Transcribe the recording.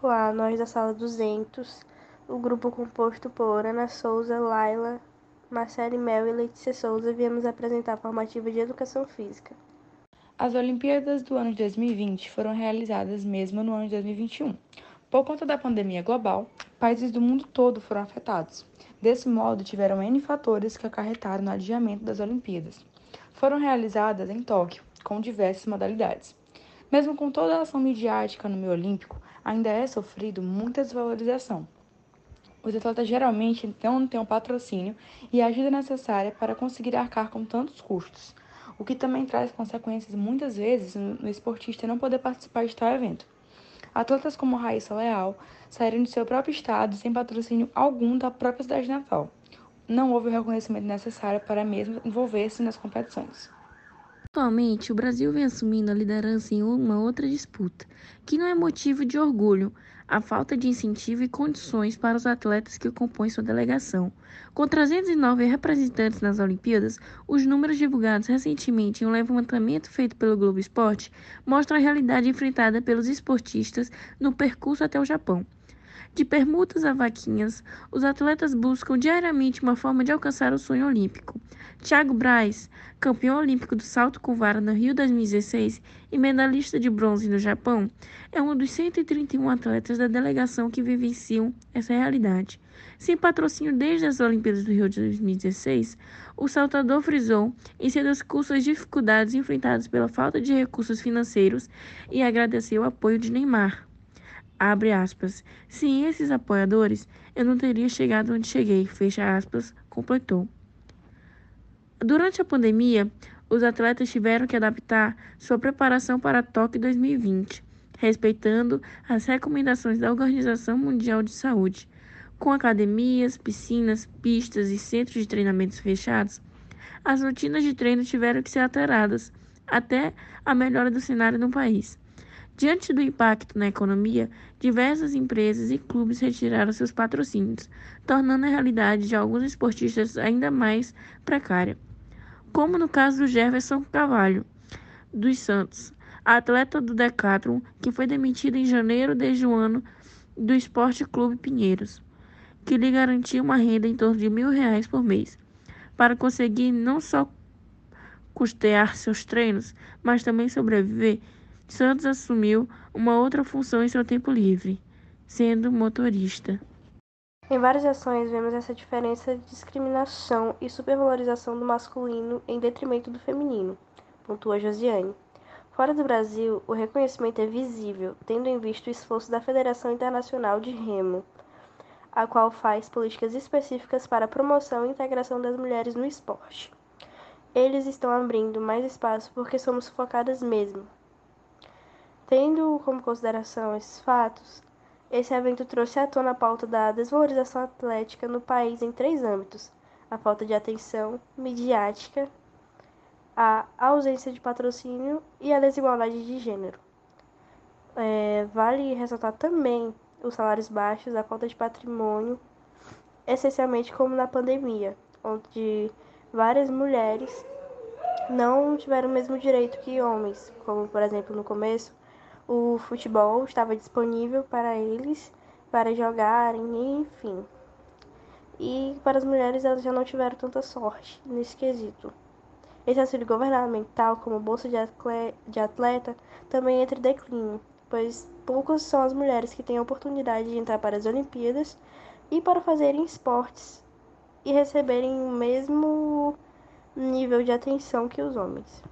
Olá, nós da sala 200, o grupo composto por Ana Souza, Laila, Marcele Mel e Letícia Souza, viemos apresentar a formativa de Educação Física. As Olimpíadas do ano de 2020 foram realizadas mesmo no ano de 2021. Por conta da pandemia global, países do mundo todo foram afetados. Desse modo, tiveram N fatores que acarretaram no adiamento das Olimpíadas. Foram realizadas em Tóquio, com diversas modalidades. Mesmo com toda a ação midiática no meio olímpico, ainda é sofrido muita desvalorização. Os atletas geralmente não têm o patrocínio e a ajuda necessária para conseguir arcar com tantos custos, o que também traz consequências muitas vezes no esportista não poder participar de tal evento. Atletas como Raíssa Leal saíram de seu próprio estado sem patrocínio algum da própria cidade natal. Não houve o reconhecimento necessário para mesmo envolver-se nas competições. Atualmente, o Brasil vem assumindo a liderança em uma outra disputa, que não é motivo de orgulho, a falta de incentivo e condições para os atletas que compõem sua delegação. Com 309 representantes nas Olimpíadas, os números divulgados recentemente em um levantamento feito pelo Globo Esporte mostram a realidade enfrentada pelos esportistas no percurso até o Japão. De permutas a vaquinhas, os atletas buscam diariamente uma forma de alcançar o sonho olímpico. Thiago Braz, campeão olímpico do salto com vara no Rio 2016 e medalhista de bronze no Japão, é um dos 131 atletas da delegação que vivenciam essa realidade. Sem patrocínio desde as Olimpíadas do Rio de 2016, o saltador frisou em seu discurso as dificuldades enfrentadas pela falta de recursos financeiros e agradeceu o apoio de Neymar. Abre aspas. Sem esses apoiadores, eu não teria chegado onde cheguei. Fecha aspas, completou. Durante a pandemia, os atletas tiveram que adaptar sua preparação para Tóquio 2020, respeitando as recomendações da Organização Mundial de Saúde. Com academias, piscinas, pistas e centros de treinamentos fechados, as rotinas de treino tiveram que ser alteradas até a melhora do cenário no país. Diante do impacto na economia, diversas empresas e clubes retiraram seus patrocínios, tornando a realidade de alguns esportistas ainda mais precária. Como no caso do Jefferson Cavalho, dos Santos, atleta do Decathlon, que foi demitido em janeiro desde o ano do Esporte Clube Pinheiros, que lhe garantia uma renda em torno de mil reais por mês, para conseguir não só custear seus treinos, mas também sobreviver Santos assumiu uma outra função em seu tempo livre, sendo motorista. Em várias ações vemos essa diferença de discriminação e supervalorização do masculino em detrimento do feminino, pontua Josiane. Fora do Brasil, o reconhecimento é visível, tendo em vista o esforço da Federação Internacional de Remo, a qual faz políticas específicas para a promoção e integração das mulheres no esporte. Eles estão abrindo mais espaço porque somos focadas mesmo, Tendo como consideração esses fatos, esse evento trouxe à tona a pauta da desvalorização atlética no país em três âmbitos: a falta de atenção midiática, a ausência de patrocínio e a desigualdade de gênero. É, vale ressaltar também os salários baixos, a falta de patrimônio, essencialmente como na pandemia, onde várias mulheres não tiveram o mesmo direito que homens, como por exemplo no começo o futebol estava disponível para eles para jogarem, enfim. E para as mulheres elas já não tiveram tanta sorte nesse quesito. Esse auxílio governamental, como bolsa de atleta, também entra em declínio, pois poucas são as mulheres que têm a oportunidade de entrar para as Olimpíadas e para fazerem esportes e receberem o mesmo nível de atenção que os homens.